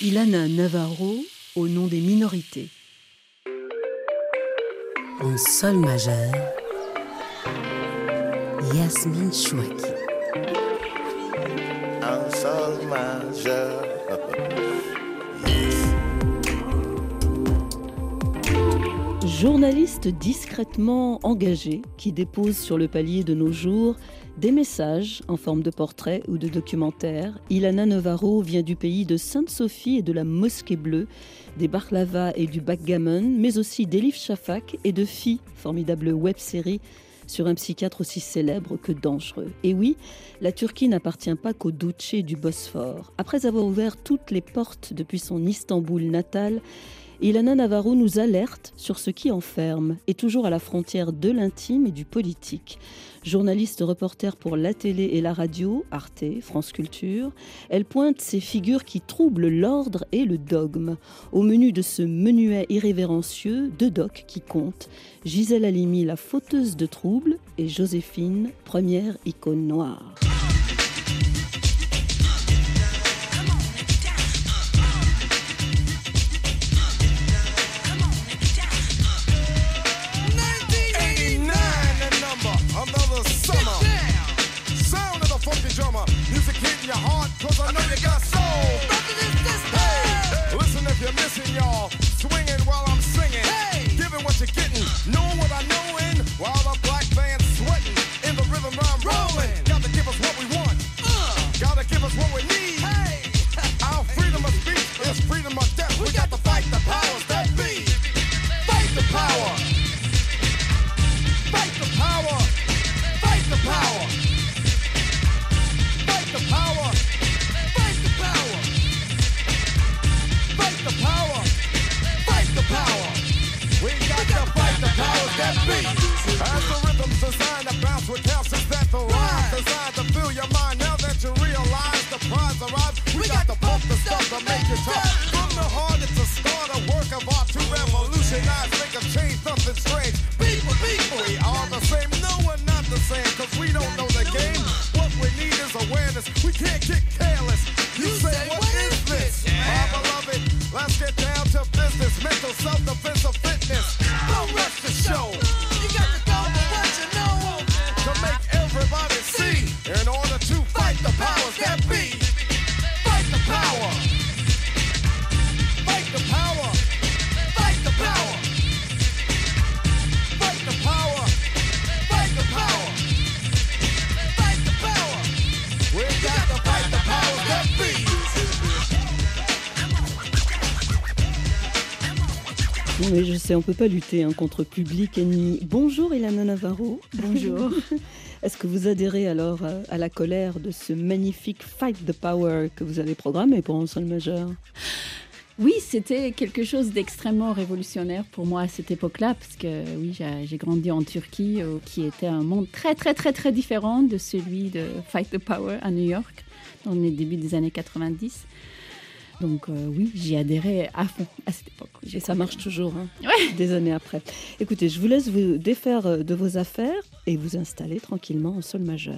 Ilana Navarro au nom des minorités. En sol majeur, Yasmine Chouaki. En sol majeur. Journaliste discrètement engagé qui dépose sur le palier de nos jours des messages en forme de portrait ou de documentaire, Ilana Navarro vient du pays de Sainte-Sophie et de la Mosquée Bleue, des Barlava et du backgammon, mais aussi d'Elif Shafak et de Phi, formidable web-série sur un psychiatre aussi célèbre que dangereux. Et oui, la Turquie n'appartient pas qu'au Duce du Bosphore. Après avoir ouvert toutes les portes depuis son Istanbul natal, Ilana Navarro nous alerte sur ce qui enferme, et toujours à la frontière de l'intime et du politique. Journaliste reporter pour la télé et la radio, Arte, France Culture, elle pointe ces figures qui troublent l'ordre et le dogme. Au menu de ce menuet irrévérencieux, deux docs qui comptent Gisèle Halimi, la fauteuse de troubles, et Joséphine, première icône noire. Oui, je sais, on peut pas lutter hein, contre public ennemi. Bonjour Ilana Navarro. Bonjour. Est-ce que vous adhérez alors euh, à la colère de ce magnifique Fight the Power que vous avez programmé pour un sol majeur? Oui, c'était quelque chose d'extrêmement révolutionnaire pour moi à cette époque-là, parce que oui, j'ai j'ai grandi en Turquie, euh, qui était un monde très très très très différent de celui de Fight the Power à New York, dans les débuts des années 90. Donc euh, oui, j'y adhérais à fond à cette époque. Et ça marche toujours, hein, Ouais. des années après. Écoutez, je vous laisse vous défaire euh, de vos affaires et vous installer tranquillement en sol majeur.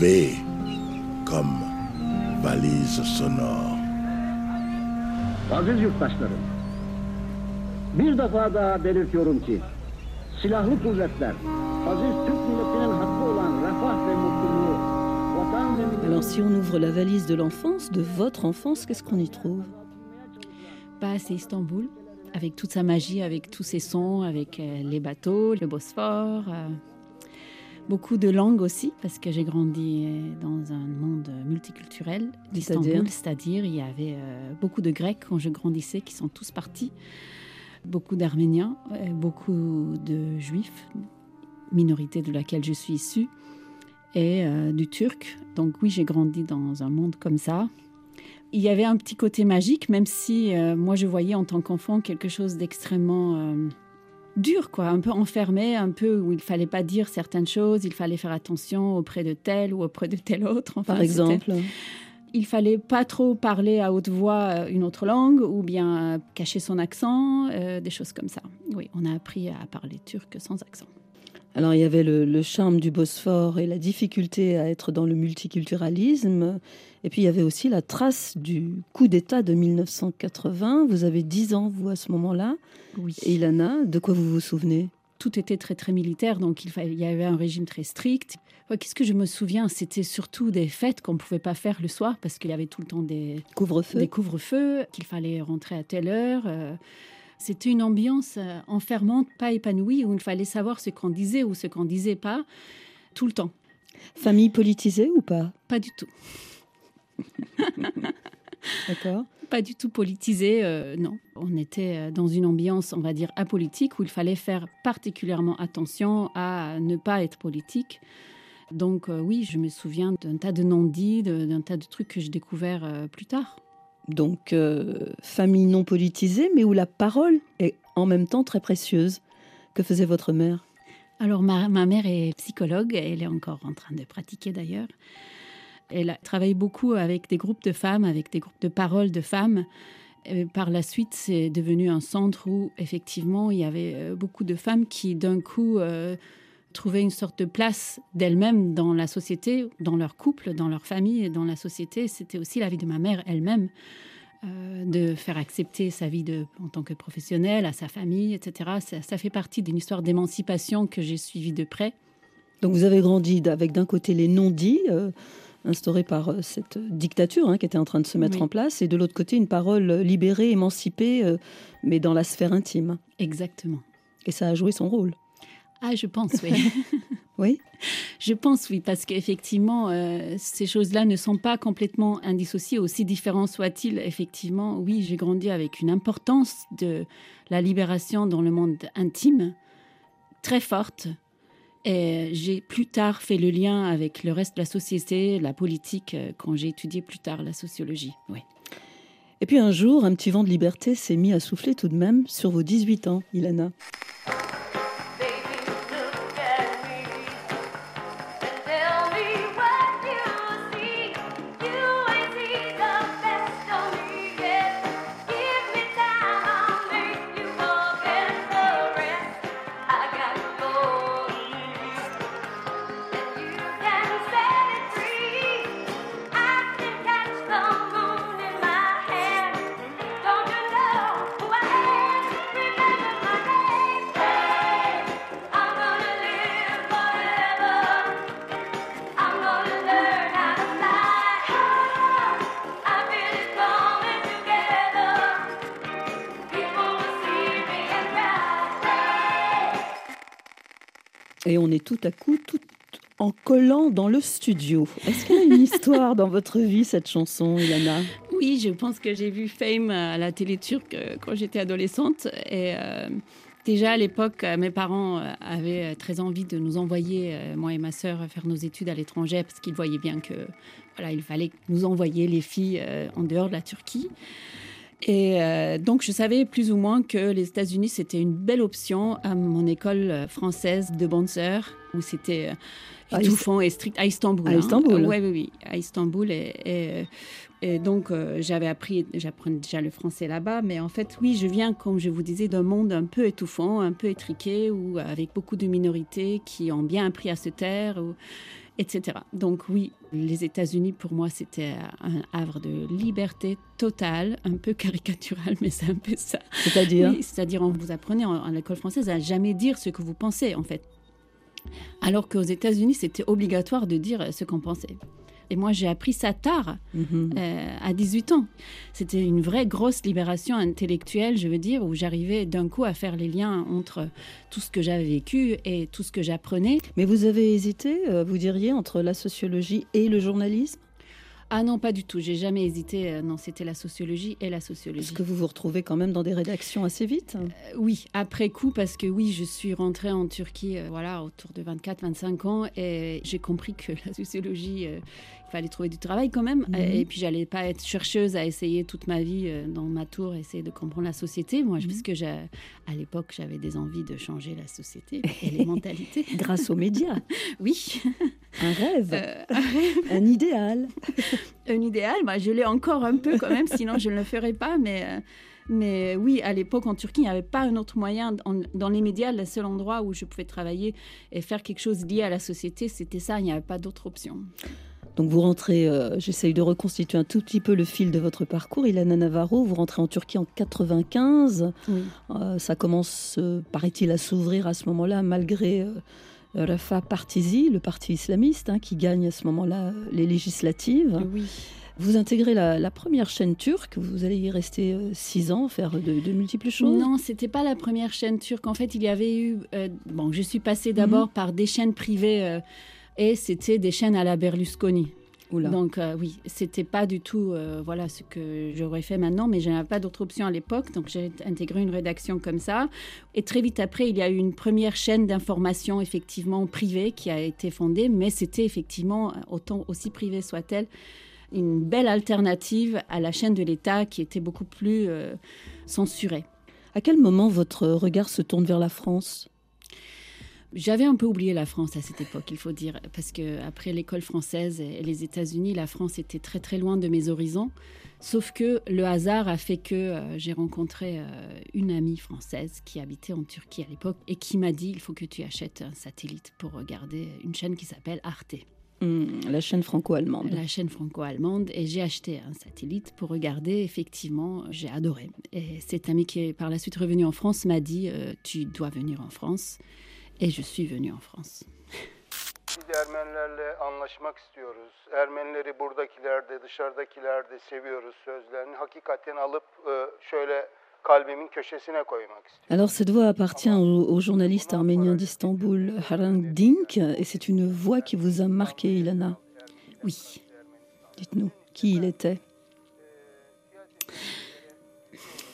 V comme valise sonore. Aziz yurttaşlarım, bir defa daha belirtiyorum ki, silahlı kuvvetler, aziz Türk milletinin hakkı olan refah ve mutluluğu, vatan ve millet... Alors si on ouvre la valise de l'enfance, de votre enfance, qu'est-ce qu'on y trouve? Bah, c'est Istanbul, avec toute sa magie, avec tous ses sons, avec euh, les bateaux, le Bosphore. euh, beaucoup de langues aussi, parce que j'ai grandi euh, dans un monde multiculturel d'Istanbul, C'est-à-dire il y avait euh, beaucoup de Grecs quand je grandissais qui sont tous partis, beaucoup d'Arméniens, euh, beaucoup de Juifs, minorité de laquelle je suis issue, et euh, du Turc. Donc oui, j'ai grandi dans un monde comme ça. Il y avait un petit côté magique, même si euh, moi je voyais en tant qu'enfant quelque chose d'extrêmement dur, quoi, un peu enfermé, un peu où il fallait pas dire certaines choses, il fallait faire attention auprès de tel ou auprès de tel autre. Enfin, Par exemple il fallait pas trop parler à haute voix euh, une autre langue ou bien cacher son accent, euh, des choses comme ça. Oui, on a appris à parler turc sans accent. Alors il y avait le, le charme du Bosphore et la difficulté à être dans le multiculturalisme. Et puis il y avait aussi la trace du coup d'État de 1980. Vous avez 10 ans, vous, à ce moment-là. Oui. Et Ilana, de quoi vous vous souvenez? Tout était très très militaire, donc il, y avait un régime très strict. Ouais, Qu'est-ce que je me souviens? C'était surtout des fêtes qu'on ne pouvait pas faire le soir parce qu'il y avait tout le temps des, Couvre-feu des couvre-feux, qu'il fallait rentrer à telle heure. euh. C'était une ambiance euh, enfermante, pas épanouie, où il fallait savoir ce qu'on disait ou ce qu'on disait pas tout le temps. Famille politisée ou pas? Pas du tout. D'accord. Pas du tout politisé, euh, non. On était euh, dans une ambiance, on va dire, apolitique, où il fallait faire particulièrement attention à ne pas être politique. Donc euh, oui, je me souviens d'un tas de non-dits, d'un tas de trucs que j'ai découverts euh, plus tard. Donc, euh, famille non politisée, mais où la parole est en même temps très précieuse. Que faisait votre mère? Alors ma, ma mère est psychologue, elle est encore en train de pratiquer d'ailleurs. Elle a travaillé beaucoup avec des groupes de femmes, avec des groupes de paroles de femmes. Et par la suite, c'est devenu un centre où effectivement il y avait euh, beaucoup de femmes qui d'un coup euh, trouvaient une sorte de place d'elles-mêmes dans la société, dans leur couple, dans leur famille et dans la société. C'était aussi la vie de ma mère elle-même. euh, de faire accepter sa vie de, en tant que professionnelle, à sa famille, etc. Ça, ça fait partie d'une histoire d'émancipation que j'ai suivie de près. Donc, vous avez grandi avec d'un côté les non-dits, euh, instaurés par euh, cette dictature hein, qui était en train de se mettre Oui. en place, et de l'autre côté une parole libérée, émancipée, euh, mais dans la sphère intime. Exactement. Et ça a joué son rôle. Ah, je pense, oui. Oui je pense, oui, parce qu'effectivement, euh, ces choses-là ne sont pas complètement indissociées, aussi différents soient-ils. Effectivement, oui, j'ai grandi avec une importance de la libération dans le monde intime très forte. Et j'ai plus tard fait le lien avec le reste de la société, la politique, euh, quand j'ai étudié plus tard la sociologie. Oui. Et puis un jour, un petit vent de liberté s'est mis à souffler tout de même sur vos 18 ans, Ilana. Tout à coup tout en collant dans le studio. Est-ce qu'il y a une histoire dans votre vie, cette chanson, Ilana? Oui, je pense que j'ai vu Fame à la télé turque euh, quand j'étais adolescente. Et euh, déjà à l'époque, euh, mes parents avaient très envie de nous envoyer, moi et ma sœur, faire nos études à l'étranger parce qu'ils voyaient bien que voilà, il fallait nous envoyer les filles en dehors de la Turquie. Et euh, donc, je savais plus ou moins que les États-Unis, c'était une belle option à mon école euh, française de bonne sœur, où c'était À euh, étouffant et strict à Istanbul. À Istanbul. Oui, oui, oui, à Istanbul. Et, et, et donc, euh, j'avais appris, j'apprenais déjà le français là-bas, mais en fait, oui, je viens, comme je vous disais, d'un monde un peu étouffant, un peu étriqué, ou avec beaucoup de minorités qui ont bien appris à se taire. Etc. Donc oui, les États-Unis, pour moi, c'était un havre de liberté totale, un peu caricatural, mais c'est un peu ça. C'est-à-dire Oui, c'est-à-dire, on vous apprenait en, en école française à jamais dire ce que vous pensez, en fait. Alors qu'aux États-Unis, c'était obligatoire de dire ce qu'on pensait. Et moi, j'ai appris ça tard, Mhm. euh, à 18 ans. C'était une vraie grosse libération intellectuelle, je veux dire, où j'arrivais d'un coup à faire les liens entre tout ce que j'avais vécu et tout ce que j'apprenais. Mais vous avez hésité, euh, vous diriez, entre la sociologie et le journalisme? Ah non, pas du tout. J'ai jamais hésité. Euh, Non, c'était la sociologie et la sociologie. Est-ce que vous vous retrouvez quand même dans des rédactions assez vite Euh, Oui, après coup, parce que oui, je suis rentrée en Turquie, euh, voilà, autour de 24-25 ans, et j'ai compris que la sociologie, euh, fallait trouver du travail quand même. Mhm. Et puis, j'allais pas être chercheuse à essayer toute ma vie euh, dans ma tour, essayer de comprendre la société. Moi, Mhm. parce que j'ai- à l'époque, j'avais des envies de changer la société et les mentalités. Grâce aux médias, Oui, un rêve, Euh, un idéal. un idéal, bah, je l'ai encore un peu quand même, sinon je ne le ferais pas. Mais, euh, mais oui, à l'époque, en Turquie, il n'y avait pas un autre moyen. En- dans les médias, le seul endroit où je pouvais travailler et faire quelque chose lié à la société, c'était ça. Il n'y avait pas d'autre option. Donc vous rentrez, euh, j'essaye de reconstituer un tout petit peu le fil de votre parcours. Ilana Navarro, vous rentrez en Turquie en 95. Oui. Euh, ça commence, euh, paraît-il, à s'ouvrir à ce moment-là, malgré Rafa Partisi, le parti islamiste, hein, qui gagne à ce moment-là les législatives. Oui. Vous intégrez la, la première chaîne turque, vous allez y rester euh, six ans, faire de, de multiples choses. Non, c'était pas la première chaîne turque. En fait, il y avait eu. euh, bon, je suis passée Mhm. d'abord par des chaînes privées euh, et c'était des chaînes à la Berlusconi. Oula. Donc euh, oui, c'était pas du tout euh, voilà ce que j'aurais fait maintenant, mais je n'avais pas d'autre option à l'époque, donc j'ai intégré une rédaction comme ça. Et très vite après, il y a eu une première chaîne d'information effectivement privée qui a été fondée, mais c'était effectivement autant aussi privée soit-elle une belle alternative à la chaîne de l'État qui était beaucoup plus euh, censurée. À quel moment votre regard se tourne vers la France? J'avais un peu oublié la France à cette époque, il faut dire, parce que après l'école française et les États-Unis, la France était très très loin de mes horizons. Sauf que le hasard a fait que euh, j'ai rencontré euh, une amie française qui habitait en Turquie à l'époque et qui m'a dit il faut que tu achètes un satellite pour regarder une chaîne qui s'appelle Arte, Hum, La chaîne franco-allemande. la chaîne franco-allemande. Et j'ai acheté un satellite pour regarder. Effectivement, j'ai adoré. Et cette amie qui est par la suite revenue en France m'a dit euh, tu dois venir en France. Et je suis venue en France. Biz Ermenilerle anlaşmak istiyoruz. Ermenileri buradakiler de dışarıdakiler de seviyoruz sözlerini. Hakikaten alıp e, şöyle. Alors cette voix appartient au, au journaliste arménien d'Istanbul, Harang Dink, et c'est une voix qui vous a marqué, Ilana. Oui. Dites-nous qui il était.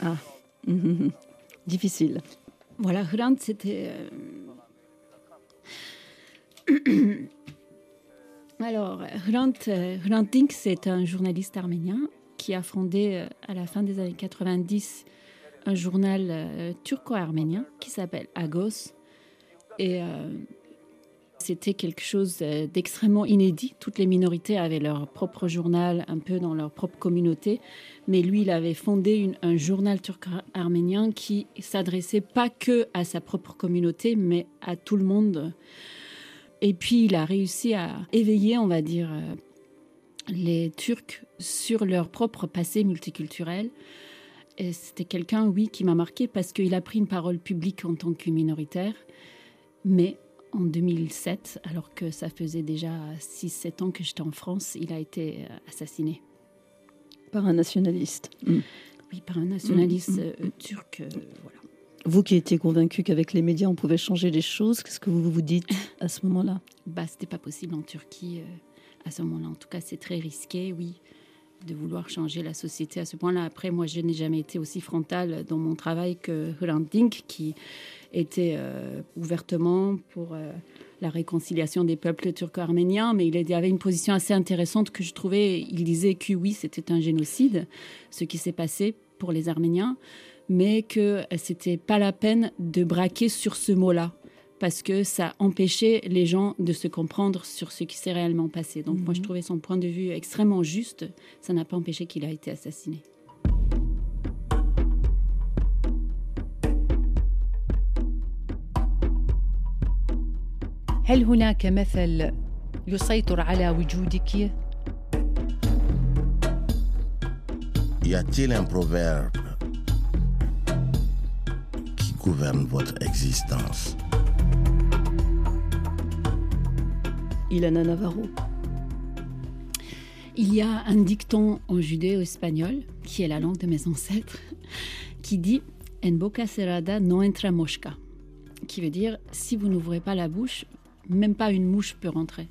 Ah, difficile. Voilà, Hrant, c'était. Alors, Hrant, euh, c'est un journaliste arménien qui a fondé euh, à la fin des années 90 un journal euh, turco-arménien qui s'appelle Agos. Et c'était quelque chose d'extrêmement inédit. Toutes les minorités avaient leur propre journal, un peu dans leur propre communauté. Mais lui, il avait fondé un journal turco-arménien qui s'adressait pas que à sa propre communauté, mais à tout le monde. Et puis, il a réussi à éveiller, on va dire, euh, les Turcs sur leur propre passé multiculturel. Et c'était quelqu'un, oui, qui m'a marqué parce qu'il a pris une parole publique en tant que minoritaire. Mais en 2007, alors que ça faisait déjà 6-7 ans que j'étais en France, il a été euh, assassiné. Par un nationaliste. Oui, par un nationaliste Mm, mm, euh, turc. euh, voilà. Vous qui étiez convaincu qu'avec les médias on pouvait changer les choses, qu'est-ce que vous vous dites à ce moment-là? Bah, c'était pas possible en Turquie euh, à ce moment-là. En tout cas, c'est très risqué, oui, de vouloir changer la société à ce point-là. Après, moi, je n'ai jamais été aussi frontale dans mon travail que Hrant Dink, qui était euh, ouvertement pour euh, la réconciliation des peuples turco-arméniens, mais il avait une position assez intéressante que je trouvais. Il disait que oui, c'était un génocide, ce qui s'est passé pour les Arméniens, mais que euh, c'était pas la peine de braquer sur ce mot-là parce que ça empêchait les gens de se comprendre sur ce qui s'est réellement passé. Donc moi, je trouvais son point de vue extrêmement juste. Ça n'a pas empêché qu'il a été assassiné. هل هناك مثل يسيطر على وجودك Y a-t-il un proverbe qui gouverne votre existence? Ilana Navarro. Il y a un dicton en judéo-espagnol, qui est la langue de mes ancêtres, qui dit En boca cerrada no entra mosca, qui veut dire si vous n'ouvrez pas la bouche, même pas une mouche peut rentrer.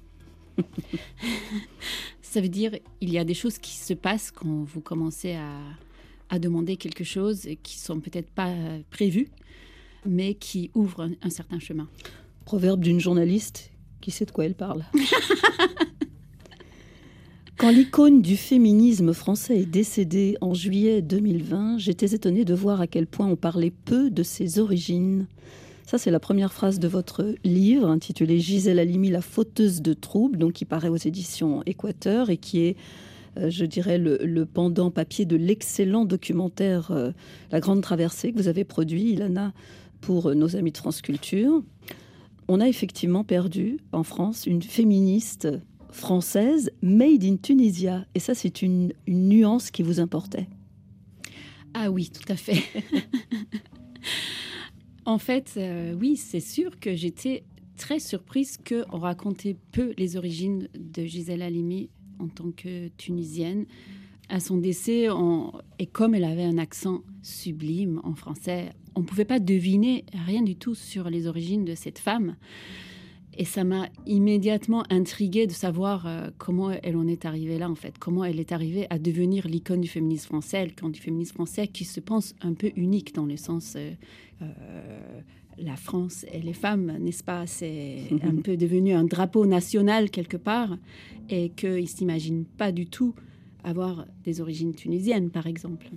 Ça veut dire il y a des choses qui se passent quand vous commencez à, à demander quelque chose et qui sont peut-être pas euh, prévues, mais qui ouvrent un- un certain chemin. Proverbe d'une journaliste qui sait de quoi elle parle? Quand l'icône du féminisme français est décédée en juillet 2020, j'étais étonnée de voir à quel point on parlait peu de ses origines. Ça, c'est la première phrase de votre livre intitulé Gisèle Halimi, la fauteuse de troubles, donc qui paraît aux éditions Équateur et qui est, euh, je dirais, le, pendant papier de l'excellent documentaire euh, La Grande Traversée que vous avez produit, Ilana, pour euh, nos amis de France Culture. On a effectivement perdu en France une féministe française made in Tunisia. Et ça, c'est une nuance qui vous importait. Ah oui, tout à fait. en fait, euh, oui, c'est sûr que j'étais très surprise qu'on racontait peu les origines de Gisèle Halimi en tant que Tunisienne. À son décès, et comme elle avait un accent sublime en français, on ne pouvait pas deviner rien du tout sur les origines de cette femme. Et ça m'a immédiatement intriguée de savoir euh, comment elle en est arrivée là, en fait. Comment elle est arrivée à devenir l'icône du féminisme français, l'icône du féminisme français qui se pense un peu unique dans le sens euh, euh, la France et les femmes, n'est-ce pas? C'est un peu devenu un drapeau national quelque part et qu'ils ne s'imaginent pas du tout avoir des origines tunisiennes, par exemple.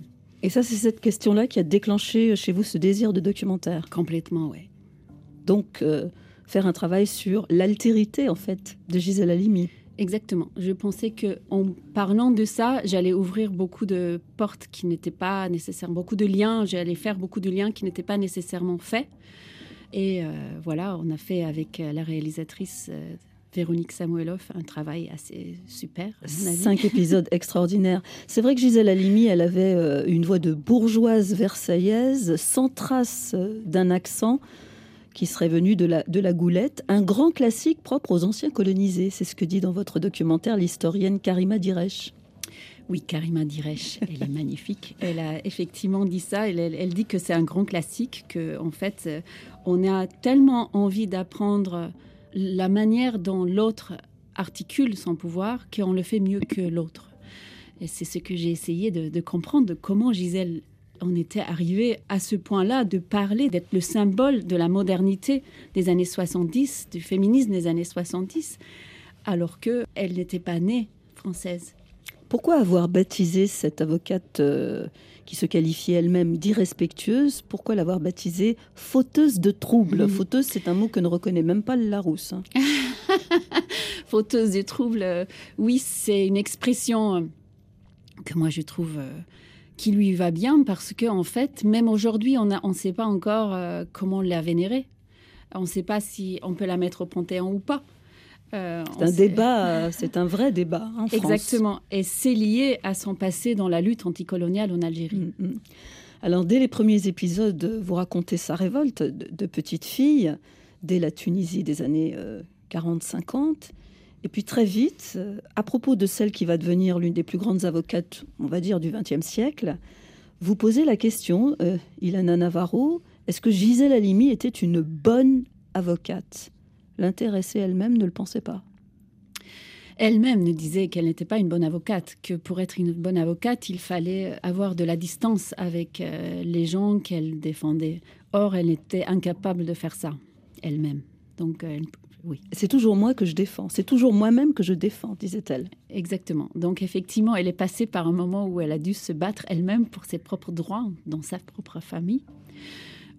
Et ça, c'est cette question-là qui a déclenché chez vous ce désir de documentaire? Complètement, oui. Donc, euh, faire un travail sur l'altérité, en fait, de Gisèle Halimi. Exactement. Je pensais que en parlant de ça, j'allais ouvrir beaucoup de portes qui n'étaient pas nécessairement, beaucoup de liens. J'allais faire beaucoup de liens qui n'étaient pas nécessairement faits. Et euh, voilà, on a fait avec euh, la réalisatrice euh, Véronique Samueloff un travail assez super. Cinq épisodes extraordinaires. C'est vrai que Gisèle Halimi, elle avait euh, une voix de bourgeoise versaillaise, sans trace d'un accent qui serait venu de la, de la goulette. Un grand classique propre aux anciens colonisés. C'est ce que dit dans votre documentaire l'historienne Karima Diresh. Oui, Karima Diresh, elle est magnifique. Elle a effectivement dit ça. Elle, dit que c'est un grand classique, que en fait, euh, on a tellement envie d'apprendre la manière dont l'autre articule son pouvoir qu'on le fait mieux que l'autre. Et c'est ce que j'ai essayé de, de comprendre, de comment Gisèle en était arrivée à ce point-là, de parler, d'être le symbole de la modernité des années 70, du féminisme des années 70, alors qu'elle n'était pas née française. Pourquoi avoir baptisé cette avocate euh, qui se qualifiait elle-même d'irrespectueuse Pourquoi l'avoir baptisée fauteuse de troubles? Mhm. Fauteuse, c'est un mot que ne reconnaît même pas le Larousse. hein. fauteuse de troubles, euh, oui, c'est une expression euh, que moi je trouve euh, qui lui va bien parce que en fait, même aujourd'hui, on ne sait pas encore euh, comment la vénérer. On ne sait pas si on peut la mettre au panthéon ou pas. Euh, C'est un sait- débat, euh, c'est un vrai débat en France. Exactement. Et c'est lié à son passé dans la lutte anticoloniale en Algérie. Mm, mm. Alors, dès les premiers épisodes, vous racontez sa révolte de, de petite fille, dès la Tunisie des années euh, 40-50. Et puis très vite, euh, à propos de celle qui va devenir l'une des plus grandes avocates, on va dire, du XXe siècle, vous posez la question, euh, Ilana Navarro, est-ce que Gisèle Halimi était une bonne avocate? L'intéressée elle-même ne le pensait pas. Elle-même nous disait qu'elle n'était pas une bonne avocate, que pour être une bonne avocate, il fallait avoir de la distance avec euh, les gens qu'elle défendait. Or, elle était incapable de faire ça, elle-même. Donc, oui, C'est toujours moi que je défends, c'est toujours moi-même que je défends, disait-elle. exactement. Donc, effectivement, elle est passée par un moment où elle a dû se battre elle-même pour ses propres droits dans sa propre famille.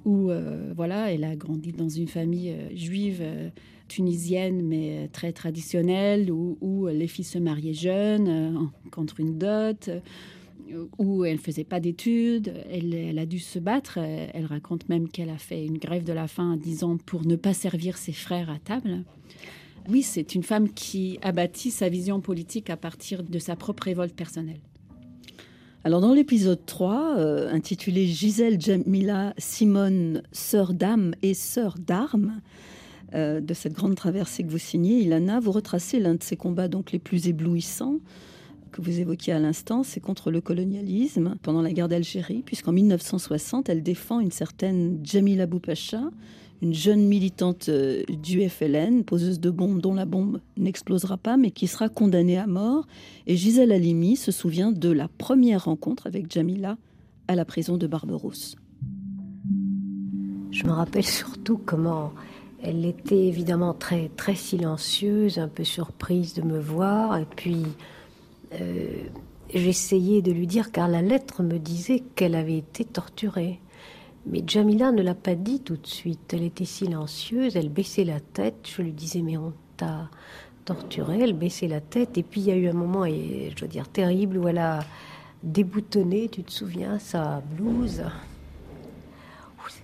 Où, euh, voilà, elle a grandi dans une famille euh, juive euh, tunisienne, mais très traditionnelle, où, où les filles se mariaient jeunes, euh, contre une dot, où elle ne faisait pas d'études. Elle, a dû se battre. Euh, Elle raconte même qu'elle a fait une grève de la faim à 10 ans pour ne pas servir ses frères à table. Oui, c'est une femme qui a bâti sa vision politique à partir de sa propre révolte personnelle. Alors dans l'épisode 3, euh, intitulé Gisèle Jamila Simone, sœur d'âme et sœur d'armes, euh, de cette grande traversée que vous signez, Ilana, vous retracez l'un de ses combats donc les plus éblouissants que vous évoquiez à l'instant, c'est contre le colonialisme pendant la guerre d'Algérie, puisqu'en 1960, elle défend une certaine Jamila Boupacha, une jeune militante euh, du FLN, poseuse de bombes dont la bombe n'explosera pas, mais qui sera condamnée à mort. Et Gisèle Halimi se souvient de la première rencontre avec Jamila à la prison de Barberousse. Je me rappelle surtout comment elle était évidemment très, très silencieuse, un peu surprise de me voir, et puis euh, j'essayais de lui dire, car la lettre me disait qu'elle avait été torturée. Mais Jamila ne l'a pas dit tout de suite. Elle était silencieuse, elle baissait la tête. Je lui disais, mais on t'a torturée. Elle baissait la tête. Et puis il y a eu un moment, et je dois dire, terrible, où elle a déboutonné, tu te souviens, sa blouse.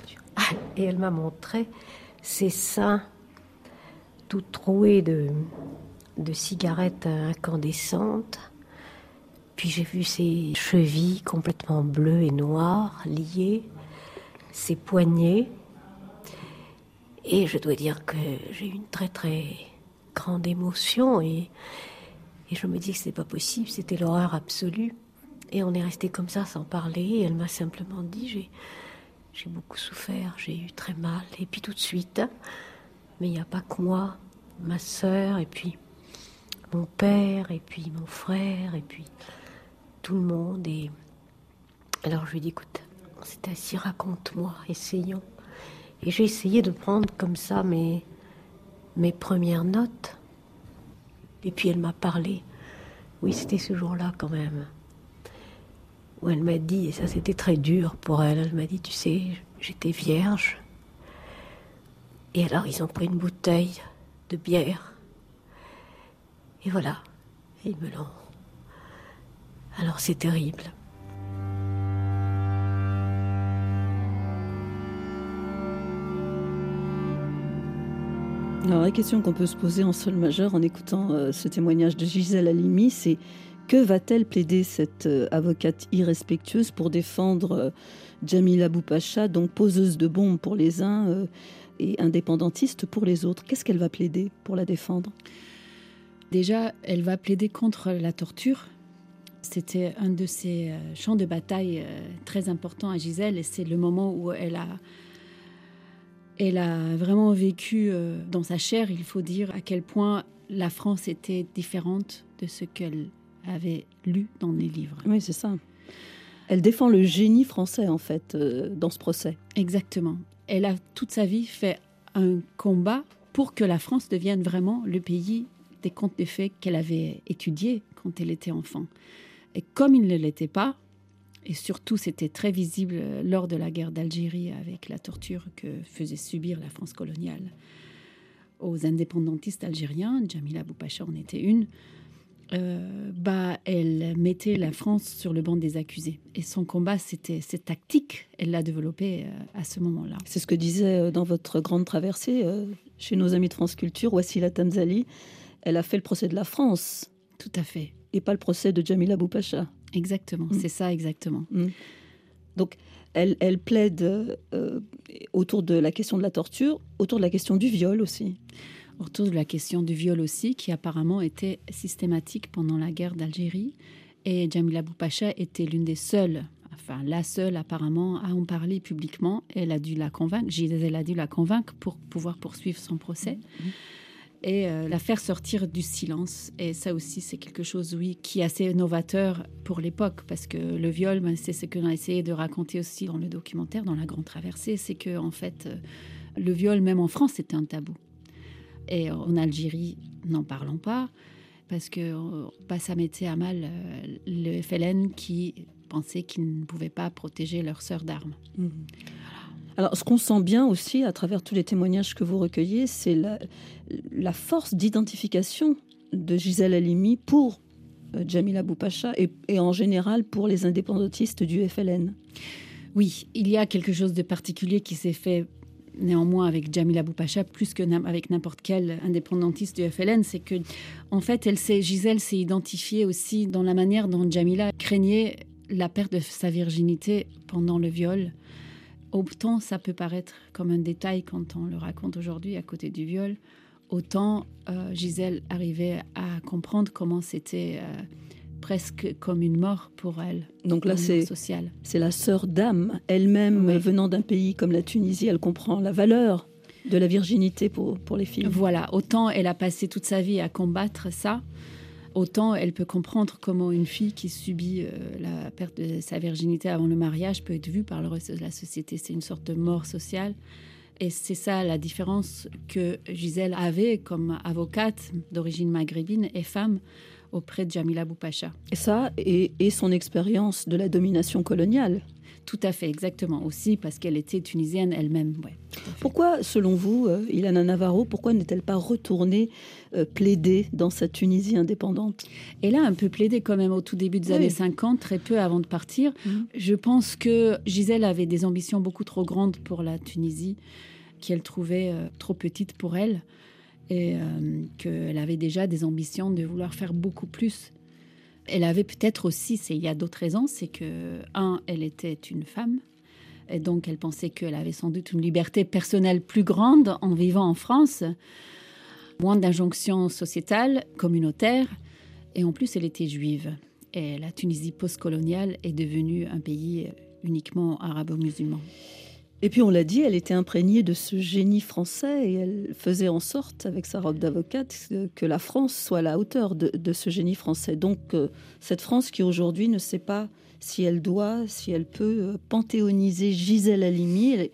Dur. Ah, Et elle m'a montré ses seins tout troués de, de cigarettes incandescentes. Puis j'ai vu ses chevilles complètement bleues et noires, liées, ses poignets. Et je dois dire que j'ai eu une très très grande émotion et, et je me dis que c'était pas possible, c'était l'horreur absolue. Et on est resté comme ça sans parler. Elle m'a simplement dit j'ai j'ai beaucoup souffert, j'ai eu très mal. Et puis tout de suite, mais il n'y a pas que moi, ma sœur, et puis mon père, et puis mon frère, et puis tout le monde. Et alors je lui ai dit, écoute, on s'est assis, raconte-moi, essayons. Et j'ai essayé de prendre comme ça mes, mes premières notes. Et puis elle m'a parlé. Oui, c'était ce jour-là quand même. Où elle m'a dit, et ça c'était très dur pour elle, elle m'a dit, tu sais, j'étais vierge. Et alors ils ont pris une bouteille de bière. Et voilà, ils me l'ont. Alors c'est terrible. Alors, la question qu'on peut se poser en sol majeur en écoutant euh, ce témoignage de Gisèle Halimi, c'est que va-t-elle plaider cette euh, avocate irrespectueuse pour défendre euh, Jamila Boupacha, donc poseuse de bombes pour les uns euh, et indépendantiste pour les autres? Qu'est-ce qu'elle va plaider pour la défendre? Déjà, elle va plaider contre la torture. C'était un de ses euh, champs de bataille euh, très importants à Gisèle et c'est le moment où elle a, elle a vraiment vécu euh, dans sa chair, il faut dire, à quel point la France était différente de ce qu'elle avait lu dans les livres. Oui, c'est ça. Elle défend le génie français, en fait, dans ce procès. Exactement. Elle a toute sa vie fait un combat pour que la France devienne vraiment le pays des contes de fées qu'elle avait étudiés quand elle était enfant. Et comme il ne l'était pas, et surtout c'était très visible euh, lors de la guerre d'Algérie avec la torture que faisait subir la France coloniale aux indépendantistes algériens, Jamila Boupacha en était une, euh, bah, elle mettait la France sur le banc des accusés. Et son combat, c'était cette tactique, elle l'a développée euh, à ce moment-là. C'est ce que disait euh, dans votre grande traversée chez nos amis de France Culture, Wassila Tanzali. Elle a fait le procès de la France. Tout à fait. Et pas le procès de Jamila Boupacha. Exactement, Mm. c'est ça exactement. Mm. Donc, elle, elle plaide euh, autour de la question de la torture, autour de la question du viol aussi. Autour de la question du viol aussi, qui apparemment était systématique pendant la guerre d'Algérie. Et Jamila Boupacha était l'une des seules, enfin la seule apparemment, à en parler publiquement. Elle a dû la convaincre, Gisèle a dû la convaincre pour pouvoir poursuivre son procès. Et euh, la faire sortir du silence. Et ça aussi, c'est quelque chose, oui, qui est assez novateur pour l'époque, parce que le viol, ben, c'est ce qu'on a essayé de raconter aussi dans le documentaire, dans La Grande Traversée, c'est que en fait, euh, le viol, même en France, c'était un tabou. Et en Algérie, n'en parlons pas, parce que euh, ça mettait à mal le FLN qui pensait qu'ils ne pouvaient pas protéger leurs sœurs d'armes. Alors, ce qu'on sent bien aussi à travers tous les témoignages que vous recueillez, c'est la, force d'identification de Gisèle Halimi pour euh, Jamila Boupacha et, et en général pour les indépendantistes du FLN. Oui, il y a quelque chose de particulier qui s'est fait néanmoins avec Jamila Boupacha, plus que avec n'importe quel indépendantiste du FLN, c'est que, en fait, elle Gisèle s'est identifiée aussi dans la manière dont Jamila craignait la perte de sa virginité pendant le viol. Autant ça peut paraître comme un détail quand on le raconte aujourd'hui à côté du viol, autant euh, Gisèle arrivait à comprendre comment c'était euh, presque comme une mort pour elle. Donc là, c'est c'est la sœur d'âme elle-même Oui. venant d'un pays comme la Tunisie, elle comprend la valeur de la virginité pour, pour les filles. Voilà, autant elle a passé toute sa vie à combattre ça, autant elle peut comprendre comment une fille qui subit euh, la perte de sa virginité avant le mariage peut être vue par le reste de la société. C'est une sorte de mort sociale. Et c'est ça la différence que Gisèle avait comme avocate d'origine maghrébine et femme, auprès de Jamila Boupacha. Et ça, et, et son expérience de la domination coloniale. Tout à fait, exactement. Aussi parce qu'elle était tunisienne elle-même. Ouais. Pourquoi, selon vous, euh, Ilana Navarro, pourquoi n'est-elle pas retournée euh, plaider dans sa Tunisie indépendante? Elle a un peu plaidé quand même au tout début des Oui. années 50, très peu avant de partir. Mhm. Je pense que Gisèle avait des ambitions beaucoup trop grandes pour la Tunisie, qu'elle trouvait euh, trop petite pour elle, et euh, qu'elle avait déjà des ambitions de vouloir faire beaucoup plus. Elle avait peut-être aussi, il y a d'autres raisons, c'est que, un, elle était une femme, et donc elle pensait qu'elle avait sans doute une liberté personnelle plus grande en vivant en France, moins d'injonctions sociétales, communautaires, et en plus elle était juive. Et la Tunisie postcoloniale est devenue un pays uniquement arabo-musulman. Et puis on l'a dit, elle était imprégnée de ce génie français et elle faisait en sorte, avec sa robe d'avocate, que- la France soit à la hauteur de, ce génie français. Donc euh, cette France qui aujourd'hui ne sait pas si elle doit, si elle peut euh, panthéoniser Gisèle Halimi.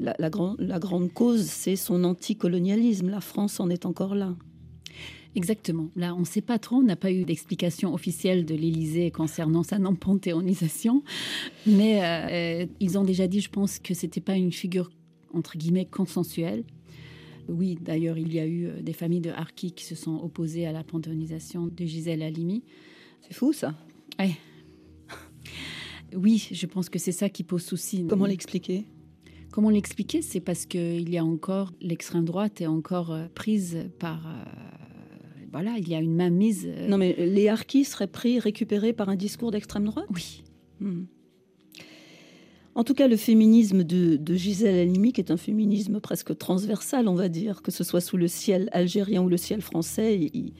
La grande cause, c'est son anticolonialisme. La France en est encore là. Exactement. Là, on ne sait pas trop, on n'a pas eu d'explication officielle de l'Élysée concernant sa non-panthéonisation, mais euh, ils ont déjà dit, je pense, que c'était pas une figure entre guillemets consensuelle. Oui, d'ailleurs, il y a eu euh, des familles de harkis qui se sont opposées à la panthéonisation de Gisèle Halimi. C'est fou ça. Ouais. Oui, je pense que c'est ça qui pose souci. Comment l'expliquer? Comment l'expliquer? C'est parce qu'il y a encore l'extrême droite est encore euh, prise par. Voilà, il y a une mainmise. euh, Non mais les harkis seraient pris, récupérés par un discours d'extrême droite? Oui. Hmm. En tout cas, le féminisme de, de Gisèle Halimi, qui est un féminisme presque transversal, on va dire, que ce soit sous le ciel algérien ou le ciel français, il,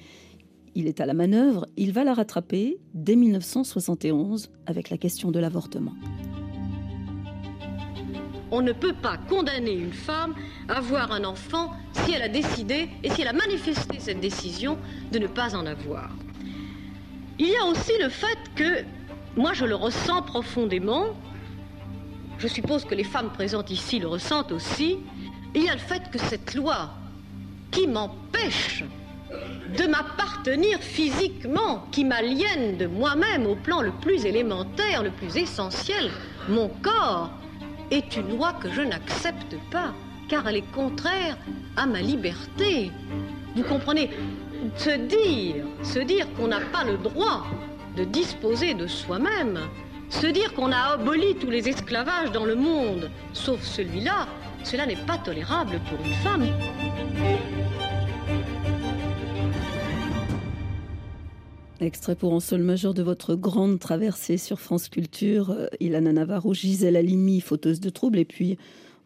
il est à la manœuvre. Il va la rattraper dès 1971 avec la question de l'avortement. On ne peut pas condamner une femme à avoir un enfant si elle a décidé et si elle a manifesté cette décision de ne pas en avoir. Il y a aussi le fait que, moi je le ressens profondément, je suppose que les femmes présentes ici le ressentent aussi, il y a le fait que cette loi qui m'empêche de m'appartenir physiquement, qui m'aliène de moi-même au plan le plus élémentaire, le plus essentiel, mon corps, est une loi que je n'accepte pas, car elle est contraire à ma liberté. Vous comprenez? Se dire, se dire qu'on n'a pas le droit de disposer de soi-même, se dire qu'on a aboli tous les esclavages dans le monde, sauf celui-là, cela n'est pas tolérable pour une femme. Extrait pour un sol majeur de votre grande traversée sur France Culture, euh, Ilana Navarro, Gisèle Halimi, fauteuse de troubles, et puis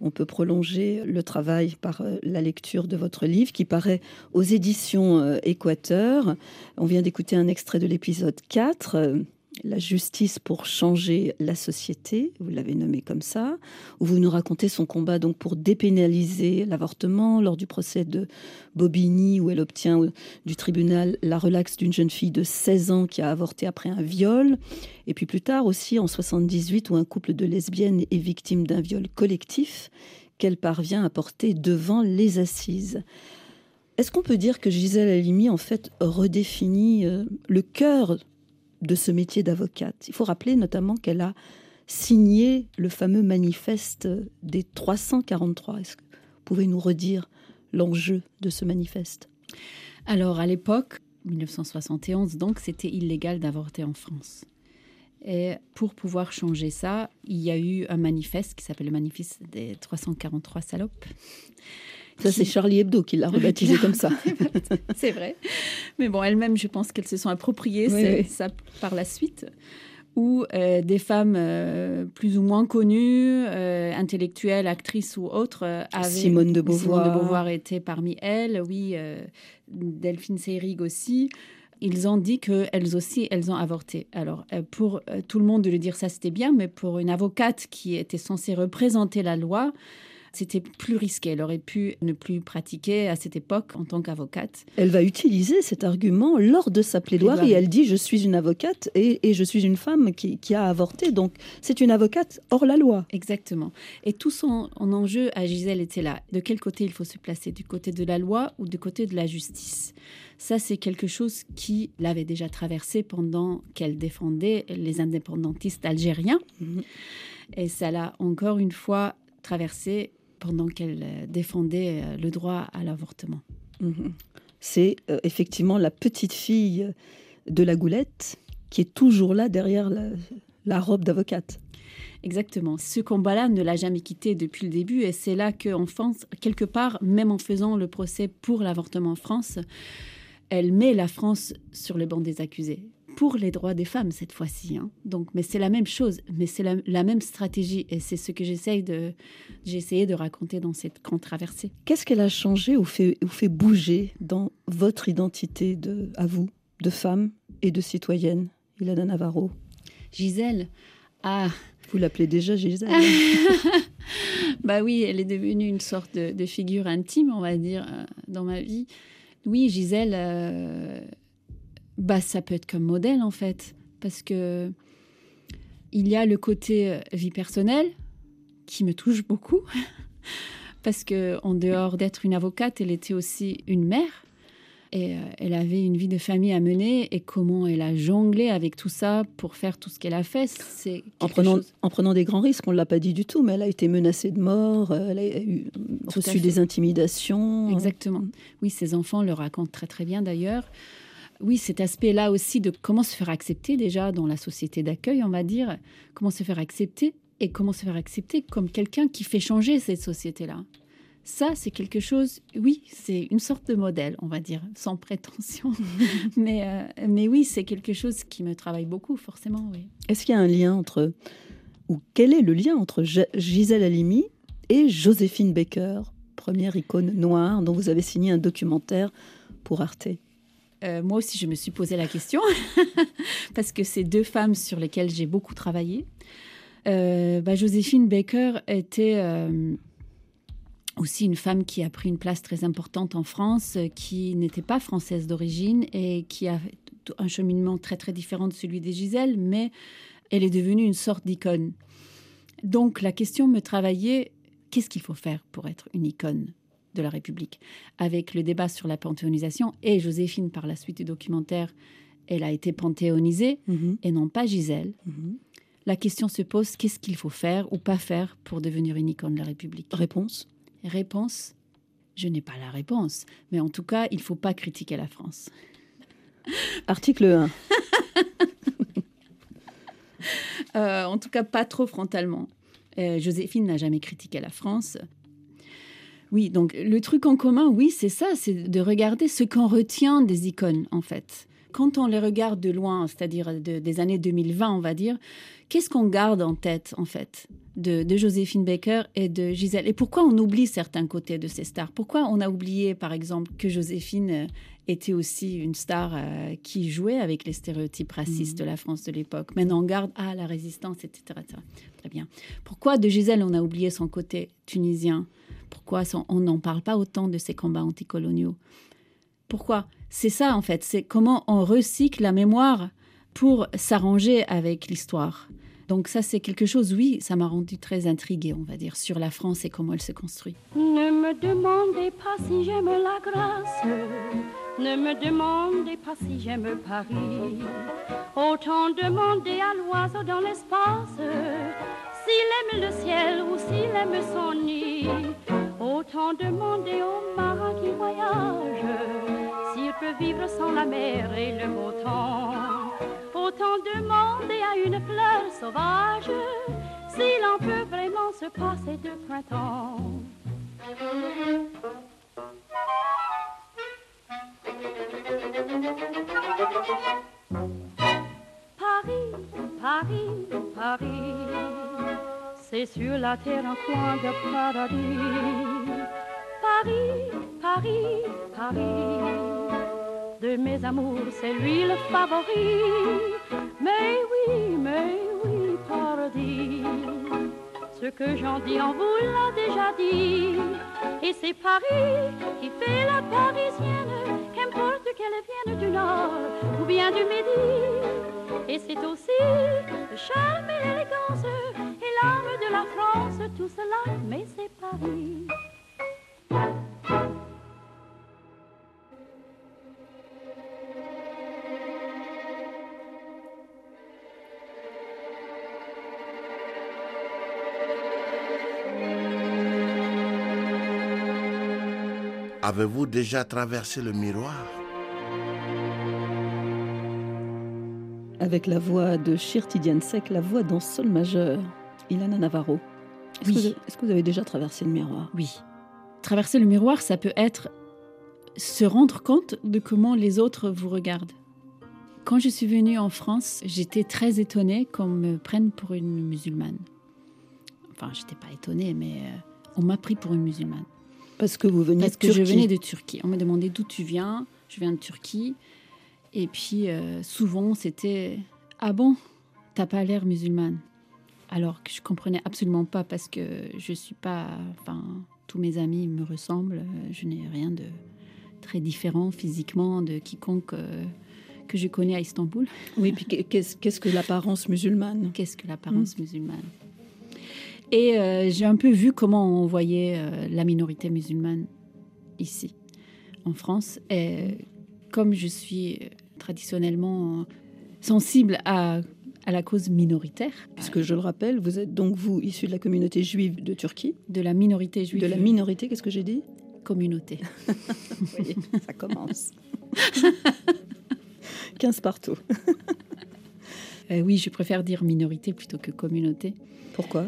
on peut prolonger le travail par euh, la lecture de votre livre qui paraît aux éditions euh, Équateur. On vient d'écouter un extrait de l'épisode 4, euh, La justice pour changer la société, vous l'avez nommé comme ça, où vous nous racontez son combat donc pour dépénaliser l'avortement lors du procès de Bobigny, où elle obtient euh, du tribunal la relaxe d'une jeune fille de 16 ans qui a avorté après un viol. Et puis plus tard aussi en 78, où un couple de lesbiennes est victime d'un viol collectif qu'elle parvient à porter devant les assises. Est-ce qu'on peut dire que Gisèle Halimi en fait redéfinit euh, le cœur de ce métier d'avocate Il faut rappeler notamment qu'elle a signé le fameux manifeste des 343. Est-ce que vous pouvez nous redire l'enjeu de ce manifeste? Alors, à l'époque, 1971, donc, c'était illégal d'avorter en France. Et pour pouvoir changer ça, il y a eu un manifeste qui s'appelle le manifeste des 343 salopes. Ça, c'est Charlie Hebdo qui l'a rebaptisé comme ça. c'est vrai. Mais bon, elles-mêmes, je pense qu'elles se sont appropriées Oui, c'est- oui. ça par la suite. Où euh, des femmes euh, plus ou moins connues, euh, intellectuelles, actrices ou autres, avaient... Simone de Beauvoir. Simone de Beauvoir était parmi elles, oui, Delphine Seyrig aussi. Ils ont dit qu'elles aussi, elles ont avorté. Alors, pour tout le monde de le dire ça, c'était bien, mais pour une avocate qui était censée représenter la loi, C'était plus risqué. Elle aurait pu ne plus pratiquer à cette époque en tant qu'avocate. Elle va utiliser cet argument lors de sa plaidoirie. Plaidoirie. Elle dit Je suis une avocate et, et je suis une femme qui, qui a avorté. Donc, c'est une avocate hors la loi. Exactement. Et tout son en enjeu à Gisèle était là. De quel côté il faut se placer? Du côté de la loi ou du côté de la justice? Ça, c'est quelque chose qui l'avait déjà traversé pendant qu'elle défendait les indépendantistes algériens. Mhm. Et ça l'a encore une fois traversé pendant qu'elle euh, défendait euh, le droit à l'avortement. Mhm. C'est euh, effectivement la petite fille de la goulette qui est toujours là derrière la, la robe d'avocate. Exactement. Ce combat-là ne l'a jamais quitté depuis le début et c'est là qu'en France, quelque part, même en faisant le procès pour l'avortement en France, elle met la France sur le banc des accusés. Pour les droits des femmes cette fois-ci. hein. Donc, mais c'est la même chose, mais c'est la, la même stratégie et c'est ce que j'essaye de, j'ai essayé de raconter dans cette grande traversée. Qu'est-ce qu'elle a changé ou fait, ou fait bouger dans votre identité de, à vous, de femme et de citoyenne, Ilana Navarro? Gisèle, ah, Vous l'appelez déjà Gisèle bah oui, elle est devenue une sorte de, de figure intime, on va dire, euh, dans ma vie. Oui, Gisèle, euh, bah ça peut être comme modèle en fait, parce que il y a le côté euh, vie personnelle qui me touche beaucoup, parce que en dehors d'être une avocate, elle était aussi une mère. Et euh, elle avait une vie de famille à mener et comment elle a jonglé avec tout ça pour faire tout ce qu'elle a fait, c'est en prenant, chose- en prenant des grands risques, on ne l'a pas dit du tout, mais elle a été menacée de mort, euh, elle a eu, reçu des intimidations. Exactement. Oui, ses enfants le racontent très très bien d'ailleurs. Oui, cet aspect-là aussi de comment se faire accepter déjà dans la société d'accueil, on va dire, comment se faire accepter et comment se faire accepter comme quelqu'un qui fait changer cette société-là. Ça, c'est quelque chose, oui, c'est une sorte de modèle, on va dire, sans prétention. mais, euh, mais oui, c'est quelque chose qui me travaille beaucoup, forcément, oui. Est-ce qu'il y a un lien entre, ou quel est le lien entre Gisèle Halimi et Joséphine Baker, première icône noire dont vous avez signé un documentaire pour Arte? Euh, moi aussi, je me suis posé la question parce que c'est deux femmes sur lesquelles j'ai beaucoup travaillé. Euh, bah, Joséphine Baker était euh, aussi une femme qui a pris une place très importante en France, qui n'était pas française d'origine et qui a un cheminement très très différent de celui des Gisèle, mais elle est devenue une sorte d'icône. Donc la question me travaillait, qu'est-ce qu'il faut faire pour être une icône? De la République Avec le débat sur la panthéonisation et Joséphine par la suite du documentaire, elle a été panthéonisée et non pas Gisèle. La question se pose, qu'est-ce qu'il faut faire ou pas faire pour devenir une icône de la République? Réponse Réponse Je n'ai pas la réponse, mais en tout cas, il ne faut pas critiquer la France. Article 1. Euh, en tout cas, pas trop frontalement. Euh, Joséphine n'a jamais critiqué la France. Oui, donc le truc en commun, oui, c'est ça, c'est de regarder ce qu'on retient des icônes, en fait. Quand on les regarde de loin, c'est-à-dire de- des années 2020, on va dire, qu'est-ce qu'on garde en tête, en fait, de, de Joséphine Baker et de Gisèle? Et pourquoi on oublie certains côtés de ces stars? Pourquoi on a oublié, par exemple, que Joséphine euh, était aussi une star euh, qui jouait avec les stéréotypes racistes de la France de l'époque Maintenant, on garde, ah, la résistance, etc. etc. Très bien. Pourquoi de Gisèle, on a oublié son côté tunisien Pourquoi on n'en parle pas autant de ses combats anticoloniaux? Pourquoi? C'est ça, en fait. C'est comment on recycle la mémoire pour s'arranger avec l'histoire. Donc ça, c'est quelque chose, oui, ça m'a rendu très intriguée, on va dire, sur la France et comment elle se construit. Ne me demandez pas si j'aime la grâce, ne me demandez pas si j'aime Paris. Autant demander à l'oiseau dans l'espace s'il aime le ciel ou s'il aime son nid. Autant demander au marin qui voyage s'il peut vivre sans la mer et le beau temps. Autant demander à une fleur sauvage s'il en peut vraiment se passer de printemps. Paris, Paris, Paris, c'est sur la terre un coin de paradis. Paris, Paris, Paris, de mes amours, c'est lui le favori. Mais oui, mais oui, paradis, Ce que j'en dis, on vous l'a déjà dit. Et c'est Paris qui fait la parisienne, qu'importe qu'elle vienne du nord ou bien du midi. Et c'est aussi le charme et l'élégance et l'âme de la France, tout cela, mais c'est Paris. Avez-vous déjà traversé le miroir? Avec la voix de Shirti Sek, la voix dans sol majeur, Ilana Navarro. Est-ce Oui. que, vous avez- est-ce que vous avez déjà traversé le miroir? Oui. Traverser le miroir, ça peut être se rendre compte de comment les autres vous regardent. Quand je suis venue en France, j'étais très étonnée qu'on me prenne pour une musulmane. Enfin, j'étais pas étonnée, mais euh, on m'a pris pour une musulmane. Parce que vous veniez Parce de que je venais de Turquie. On m'a demandé d'où tu viens. Je viens de Turquie. Et puis, euh, souvent, c'était Ah bon, t'as pas l'air musulmane? Alors que je comprenais absolument pas parce que je suis pas. Enfin, tous mes amis me ressemblent. euh, Je n'ai rien de très différent physiquement de quiconque euh, que je connais à Istanbul. Oui, puis qu'est- qu'est-ce qu'est-ce que l'apparence musulmane? Qu'est-ce que l'apparence musulmane? Et euh, j'ai un peu vu comment on voyait euh, la minorité musulmane ici, en France. Et comme je suis traditionnellement sensible à, à la cause minoritaire, Puisque je le rappelle, vous êtes donc vous issu de la communauté juive de Turquie. de la minorité juive. De la minorité, qu'est-ce que j'ai dit? Communauté. Oui, ça commence. 15 partout. Euh, oui, je préfère dire minorité plutôt que communauté. Pourquoi?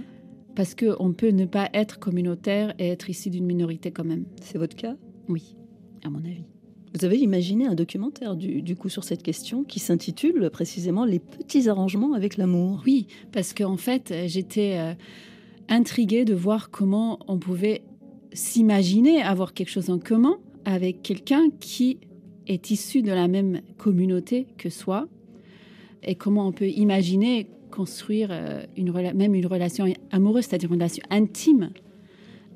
Parce qu'on peut ne pas être communautaire et être issu d'une minorité quand même. C'est votre cas? Oui, à mon avis. Vous avez imaginé un documentaire du, coup sur cette question qui s'intitule précisément Les petits arrangements avec l'amour. Oui, parce qu'en fait, j'étais euh, intriguée de voir comment on pouvait s'imaginer avoir quelque chose en commun avec quelqu'un qui est issu de la même communauté que soi et comment on peut imaginer construire euh, une même une relation amoureuse, c'est-à-dire une relation intime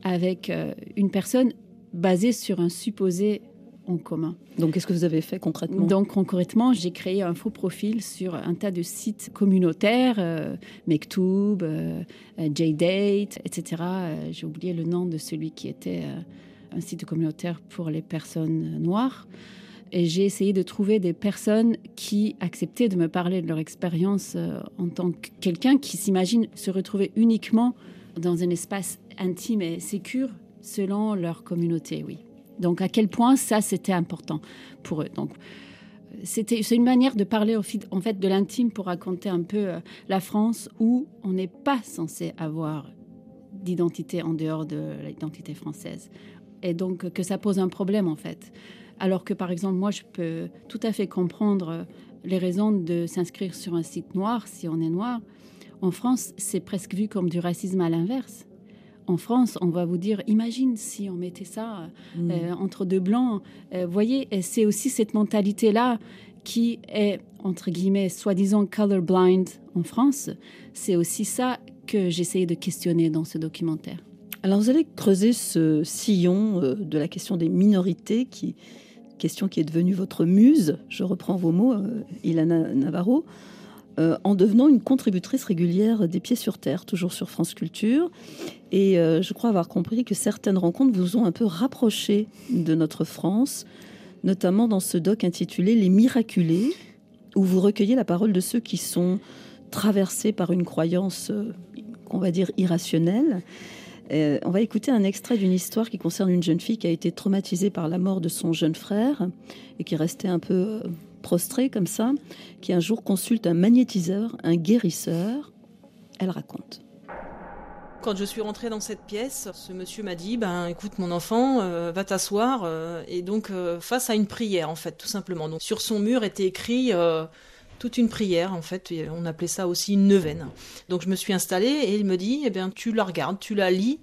avec euh, une personne basée sur un supposé en commun. Donc qu'est-ce que vous avez fait concrètement? Donc concrètement, j'ai créé un faux profil sur un tas de sites communautaires, euh, Mektoub, euh, euh, JDate, etc. Euh, j'ai oublié le nom de celui qui était euh, un site communautaire pour les personnes noires. Et j'ai essayé de trouver des personnes qui acceptaient de me parler de leur expérience en tant que quelqu'un qui s'imagine se retrouver uniquement dans un espace intime et sécure selon leur communauté, oui. Donc à quel point ça c'était important pour eux. Donc c'était c'est une manière de parler en fait de l'intime pour raconter un peu euh, la France où on n'est pas censé avoir d'identité en dehors de l'identité française et donc que ça pose un problème en fait. Alors que par exemple moi je peux tout à fait comprendre euh, les raisons de s'inscrire sur un site noir si on est noir. En France, c'est presque vu comme du racisme à l'inverse. En France, on va vous dire, imagine si on mettait ça Mm. euh, entre deux blancs. Euh, voyez, c'est aussi cette mentalité-là qui est, entre guillemets, soi-disant colorblind en France. C'est aussi ça que j'essayais de questionner dans ce documentaire. Alors vous allez creuser ce sillon euh, de la question des minorités, qui, question qui est devenue votre muse, je reprends vos mots, Ilana Navarro, euh, en devenant une contributrice régulière des Pieds sur Terre, toujours sur France Culture. Et euh, je crois avoir compris que certaines rencontres vous ont un peu rapproché de notre France, notamment dans ce doc intitulé Les Miraculés, où vous recueillez la parole de ceux qui sont traversés par une croyance, euh, qu'on va dire, irrationnelle. Euh, on va écouter un extrait d'une histoire qui concerne une jeune fille qui a été traumatisée par la mort de son jeune frère et qui restait un peu prostrée comme ça, qui un jour consulte un magnétiseur, un guérisseur. Elle raconte. Quand je suis rentrée dans cette pièce, ce monsieur m'a dit ben écoute mon enfant, euh, va t'asseoir euh, et donc euh, face à une prière en fait tout simplement. Donc sur son mur était écrit toute une prière en fait, on appelait ça aussi une neuvaine. Donc je me suis installée et il me dit eh bien tu la regardes, tu la lis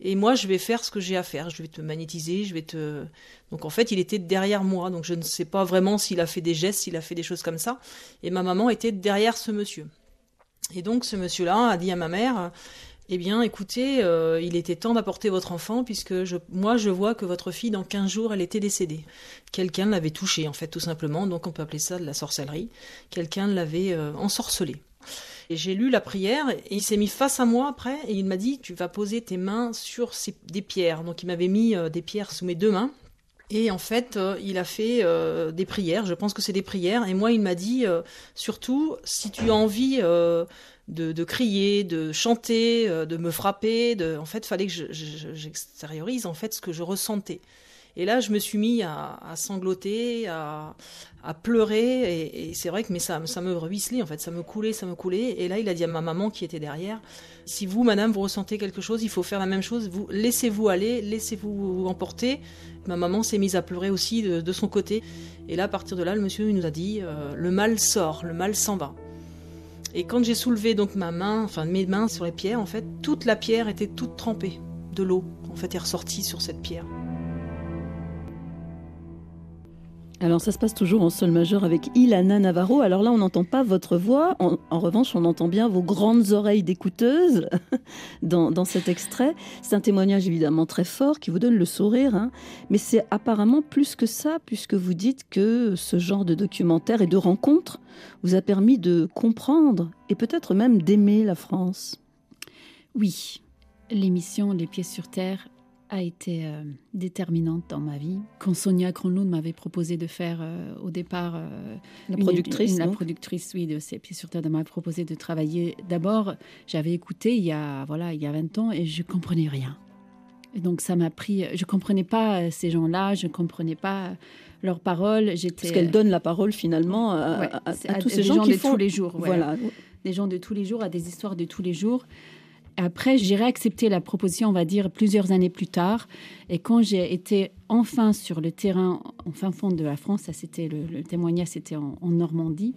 et moi je vais faire ce que j'ai à faire, je vais te magnétiser, je vais te donc en fait il était derrière moi donc je ne sais pas vraiment s'il a fait des gestes, s'il a fait des choses comme ça et ma maman était derrière ce monsieur. Et donc ce monsieur-là a dit à ma mère Eh bien, écoutez, euh, il était temps d'apporter votre enfant puisque moi, je vois que votre fille, dans 15 jours, elle était décédée. Quelqu'un l'avait touchée, en fait, tout simplement. Donc, on peut appeler ça de la sorcellerie. Quelqu'un l'avait euh, ensorcelée. J'ai lu la prière et il s'est mis face à moi après et il m'a dit tu vas poser tes mains sur ces- des pierres. Donc il m'avait mis euh, des pierres sous mes deux mains et en fait euh, il a fait euh, des prières. Je pense que c'est des prières et moi il m'a dit surtout si tu as envie de, crier, de chanter, de me frapper, en fait fallait que je- je- j'extériorise en fait ce que je ressentais. Et là, je me suis mis à, sangloter, à, à pleurer, et, c'est vrai que mais ça, me ruisselait en fait, ça me coulait, ça me coulait. Et là, il a dit à ma maman qui était derrière si vous, madame, vous ressentez quelque chose, il faut faire la même chose. Vous laissez-vous aller, laissez-vous emporter. Ma maman s'est mise à pleurer aussi de, son côté. Et là, à partir de là, le monsieur nous a dit euh, le mal sort, le mal s'en va. Et quand j'ai soulevé donc ma main, enfin mes mains sur les pierres, en fait, toute la pierre était toute trempée de l'eau. En fait, est ressortie sur cette pierre. Alors ça se passe toujours en sol majeur avec Ilana Navarro. Alors là, on n'entend pas votre voix. En, revanche, on entend bien vos grandes oreilles d'écouteuse dans, dans cet extrait. C'est un témoignage évidemment très fort qui vous donne le sourire. hein. Mais c'est apparemment plus que ça, puisque vous dites que ce genre de documentaire et de rencontre vous a permis de comprendre et peut-être même d'aimer la France. Oui, l'émission Les Pieds sur Terre a été euh, déterminante dans ma vie. Quand Sonia Kronlund m'avait proposé de faire euh, au départ... euh, La une- productrice, une- La donc. productrice, oui, de ces Pieds sur Terre, de m'avait proposé de travailler. D'abord, j'avais écouté il y, a, voilà, il y a 20 ans et je comprenais rien. Et donc ça m'a pris... Je comprenais pas ces gens-là, je comprenais pas leurs paroles. J'étais... Parce qu'elle donne la parole finalement à, Ouais, à- à- c'est à à tous ces gens, gens qui de font tous les jours, voilà. Voilà. des gens de tous les jours, à des histoires de tous les jours. Après, j'ai réaccepté la proposition, on va dire, plusieurs années plus tard. Et quand j'ai été enfin sur le terrain, en fin fond de la France, ça c'était le, le témoignage, c'était en, en Normandie.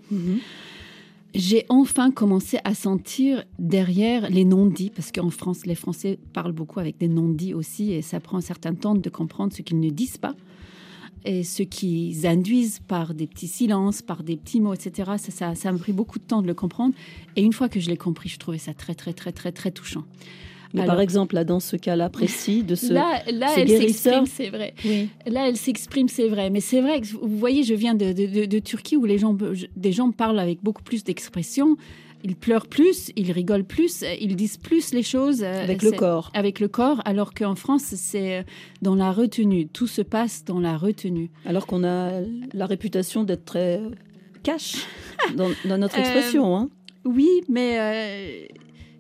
J'ai enfin commencé à sentir derrière les non-dits, parce qu'en France, les Français parlent beaucoup avec des non-dits aussi, et ça prend un certain temps de comprendre ce qu'ils ne disent pas et ce qu'ils induisent par des petits silences, par des petits mots, etc. Ça, ça, ça m'a pris beaucoup de temps de le comprendre. Et une fois que je l'ai compris, je trouvais ça très, très, très, très, très touchant. Mais Alors- par exemple, là, dans ce cas-là précis de ce, Là, là ce elle s'exprime, c'est vrai. Là, elle s'exprime, c'est vrai. Mais c'est vrai que vous voyez, je viens de, de- de- de Turquie où les gens, je- des gens parlent avec beaucoup plus d'expression. Ils pleurent plus, ils rigolent plus, ils disent plus les choses. euh, Avec le corps. Avec le corps, alors qu'en France, c'est euh, dans la retenue. Tout se passe dans la retenue. alors qu'on a la réputation d'être très euh, cash dans, dans notre Euh, expression. hein. Oui, mais euh,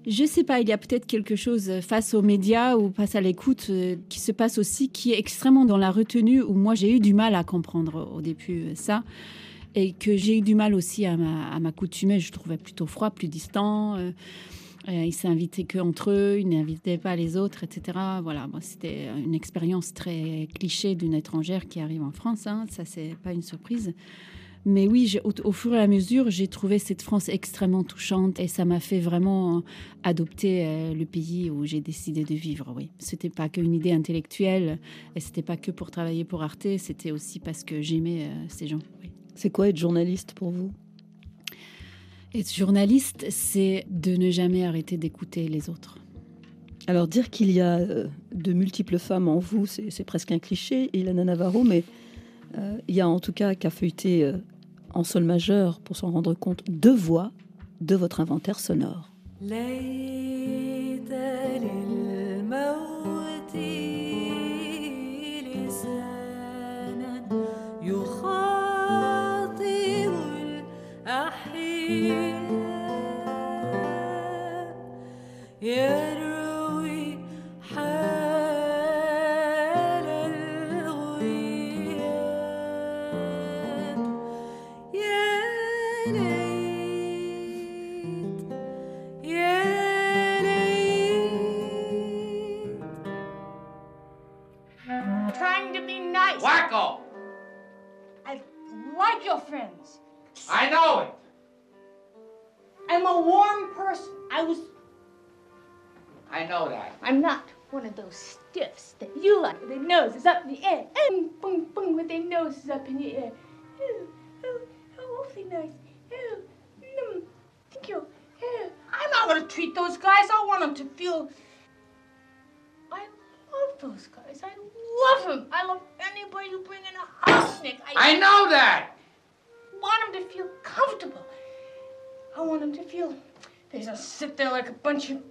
je sais pas, il y a peut-être quelque chose face aux médias ou face à l'écoute euh, qui se passe aussi, qui est extrêmement dans la retenue, où moi j'ai eu du mal à comprendre au début ça, et que j'ai eu du mal aussi à m'a- à m'accoutumer. Je trouvais plutôt froid, plus distant. euh, euh, ils s'invitaient que entre eux, ils n'invitaient pas les autres, etc. Voilà, c'était une expérience très cliché d'une étrangère qui arrive en France. hein, ça c'est pas une surprise. Mais oui, au, fur et à mesure, j'ai trouvé cette France extrêmement touchante et ça m'a fait vraiment adopter euh, le pays où j'ai décidé de vivre. Oui, c'était pas qu'une idée intellectuelle et c'était pas que pour travailler pour Arte, c'était aussi parce que j'aimais euh, ces gens. C'est quoi être journaliste pour vous? Être journaliste, c'est de ne jamais arrêter d'écouter les autres. Alors dire qu'il y a euh, de multiples femmes en vous, c'est c'est presque un cliché, Ilana Navarro, mais euh, il y a en tout cas qu'à feuilleter euh, en sol majeur pour s'en rendre compte deux voix de votre inventaire sonore. يروي حال الغياب يا ليت يا ليت Trying to be nice. Wacko! I like your friends. I know it. I'm a warm person. I was. I know that. I'm not one of those stiffs that you like. Their nose is up in the air. Boom, boom, boom, with their noses up in the air. Oh, oh, oh awfully nice. Oh, mm, thank you. Oh. I'm not going to treat those guys. I want them to feel... I love those guys. I love them. I love anybody who brings in a house, snack. I, I know that. I want them to feel comfortable. I want them to feel... They just sit there like a bunch of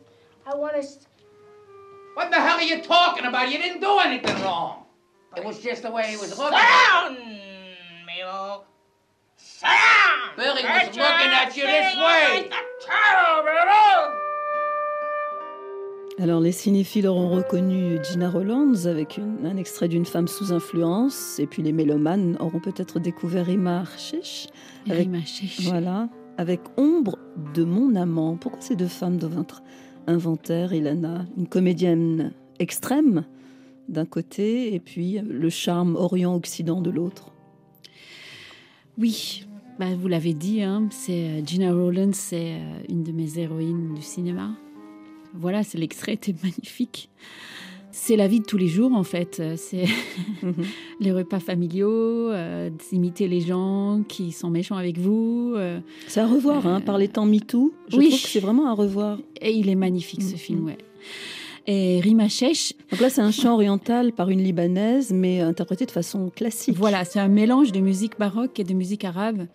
I want us. What the hell are you talking about? You didn't do anything wrong. It was just the way he was looking. Sit down, Milo. Sit down. Billy was looking at you this way. Alors les cinéphiles auront reconnu Gina Rollands avec une- un extrait d'une femme sous influence, et puis les mélomanes auront peut-être découvert Rima Shesh avec Rima voilà avec Ombre de mon amant. Pourquoi ces deux femmes doivent être inventaires, Ilana Une comédienne extrême d'un côté, et puis le charme Orient-Occident de l'autre. Oui, bah, vous l'avez dit, hein, c'est euh, Gina Rowlands, c'est euh, une de mes héroïnes du cinéma. Voilà, c'est l'extrait était magnifique. C'est la vie de tous les jours en fait. Euh, C'est les repas familiaux, euh, imiter les gens qui sont méchants avec vous. euh, C'est à revoir, hein, par les temps MeToo. Je oui. trouve que c'est vraiment à revoir. Et il est magnifique ce film, ouais. Et Rima Shesh. Donc là, c'est un chant oriental par une libanaise, mais interprété de façon classique. Voilà, c'est un mélange de musique baroque et de musique arabe.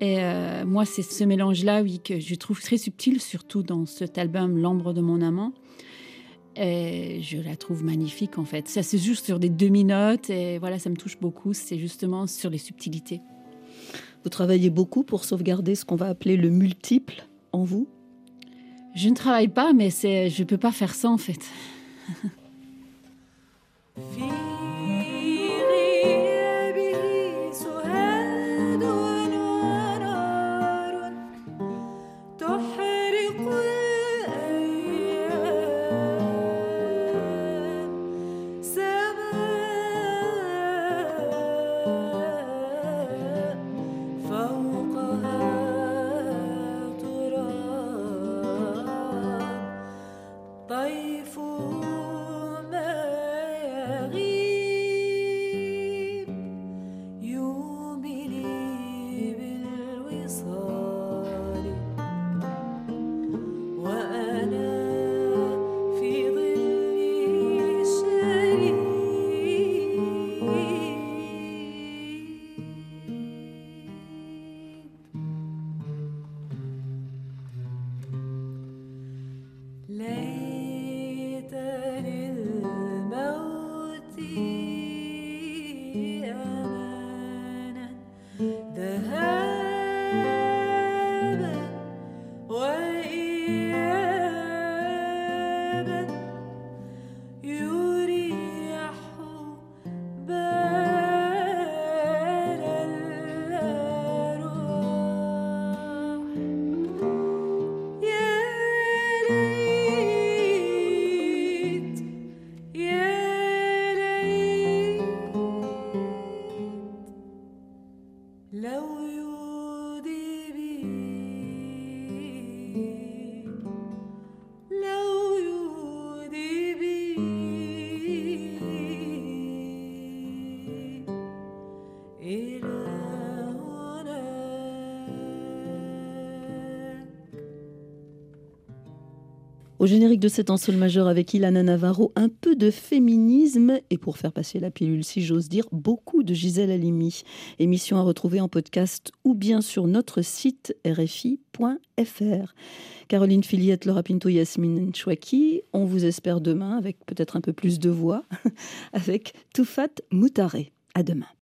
Et euh, moi, c'est ce mélange-là, oui, que je trouve très subtil, surtout dans cet album L'ombre de mon amant. Et je la trouve magnifique, en fait. Ça se joue sur des demi-notes, et voilà, ça me touche beaucoup. C'est justement sur les subtilités. Vous travaillez beaucoup pour sauvegarder ce qu'on va appeler le multiple en vous? Je ne travaille pas, mais c'est, je peux pas faire ça, en fait. Au générique de cet en sol majeur avec Ilana Navarro, un peu de féminisme et pour faire passer la pilule, si j'ose dire, beaucoup de Gisèle Halimi. Émission à retrouver en podcast ou bien sur notre site rfi.fr. Caroline Filiette, Laura Pinto, Yasmine Chouaki, on vous espère demain avec peut-être un peu plus de voix avec Toufat Moutaré. À demain.